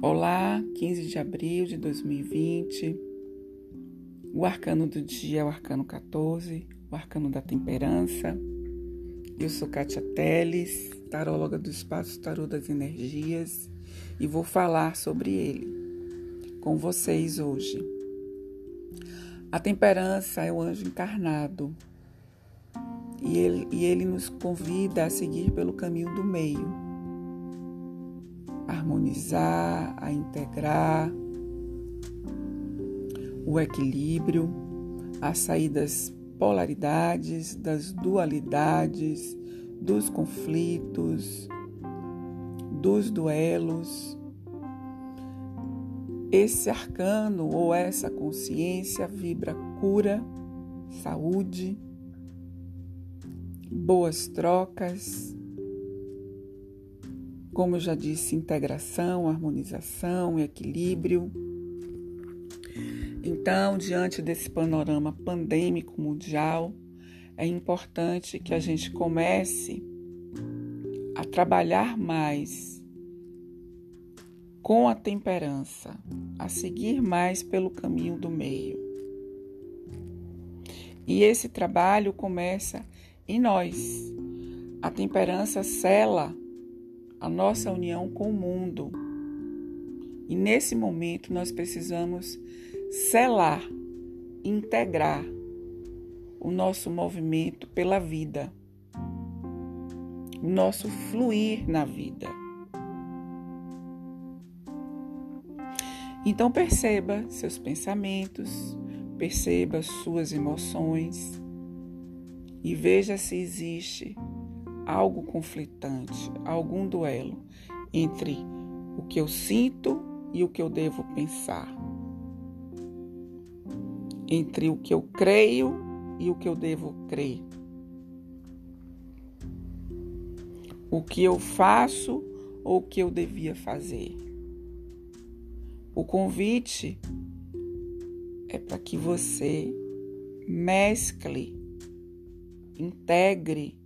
Olá, 15 de abril de 2020. O arcano do dia é o arcano 14, o arcano da temperança. Eu sou Kátia Teles, taróloga do Espaço Tarô das Energias, e vou falar sobre ele com vocês hoje. A temperança é o anjo encarnado e ele, e ele nos convida a seguir pelo caminho do meio harmonizar, a integrar o equilíbrio, a sair das polaridades, das dualidades, dos conflitos, dos duelos. Esse arcano ou essa consciência vibra cura, saúde, boas trocas, como eu já disse, integração, harmonização, equilíbrio. Então, diante desse panorama pandêmico mundial, é importante que a gente comece a trabalhar mais com a temperança, a seguir mais pelo caminho do meio. E esse trabalho começa em nós. A temperança cela a nossa união com o mundo. E nesse momento nós precisamos selar, integrar o nosso movimento pela vida, o nosso fluir na vida. Então perceba seus pensamentos, perceba suas emoções e veja se existe algo conflitante, algum duelo entre o que eu sinto e o que eu devo pensar, entre o que eu creio e o que eu devo crer, o que eu faço ou o que eu devia fazer. O convite é para que você mescle, integre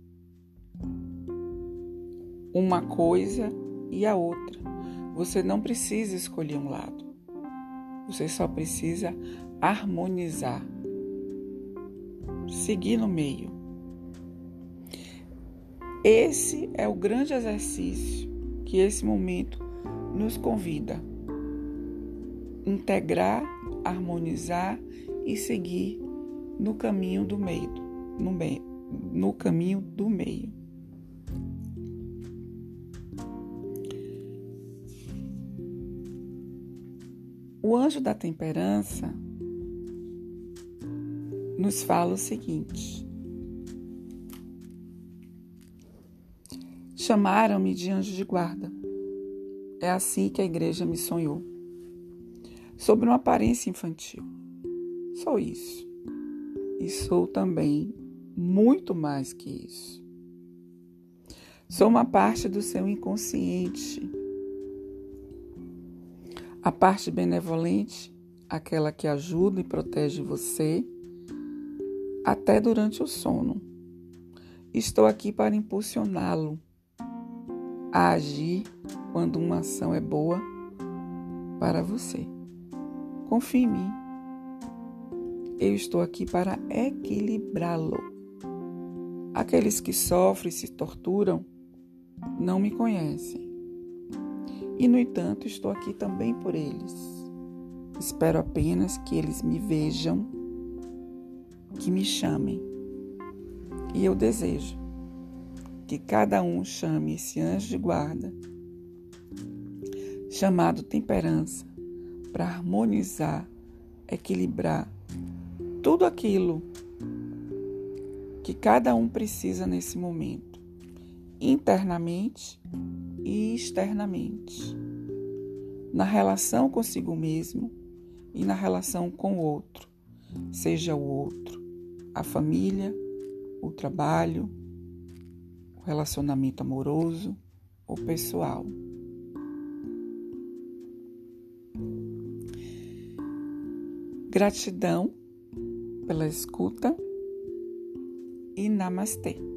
uma coisa e a outra. Você não precisa escolher um lado. Você só precisa harmonizar. Seguir no meio. Esse é o grande exercício que esse momento nos convida. Integrar, harmonizar e seguir no caminho do meio, no, meio, no caminho do meio. O anjo da temperança nos fala o seguinte: Chamaram-me de anjo de guarda. É assim que a igreja me sonhou. Sobre uma aparência infantil. Sou isso. E sou também muito mais que isso. Sou uma parte do seu inconsciente a parte benevolente, aquela que ajuda e protege você, até durante o sono. Estou aqui para impulsioná-lo a agir quando uma ação é boa para você. Confie em mim. Eu estou aqui para equilibrá-lo. Aqueles que sofrem e se torturam não me conhecem. E, no entanto, estou aqui também por eles. Espero apenas que eles me vejam, que me chamem. E eu desejo que cada um chame esse anjo de guarda, chamado temperança, para harmonizar, equilibrar tudo aquilo que cada um precisa nesse momento, internamente e externamente, na relação consigo mesmo e na relação com o outro, seja o outro, a família, o trabalho, o relacionamento amoroso ou pessoal. Gratidão pela escuta e namastê.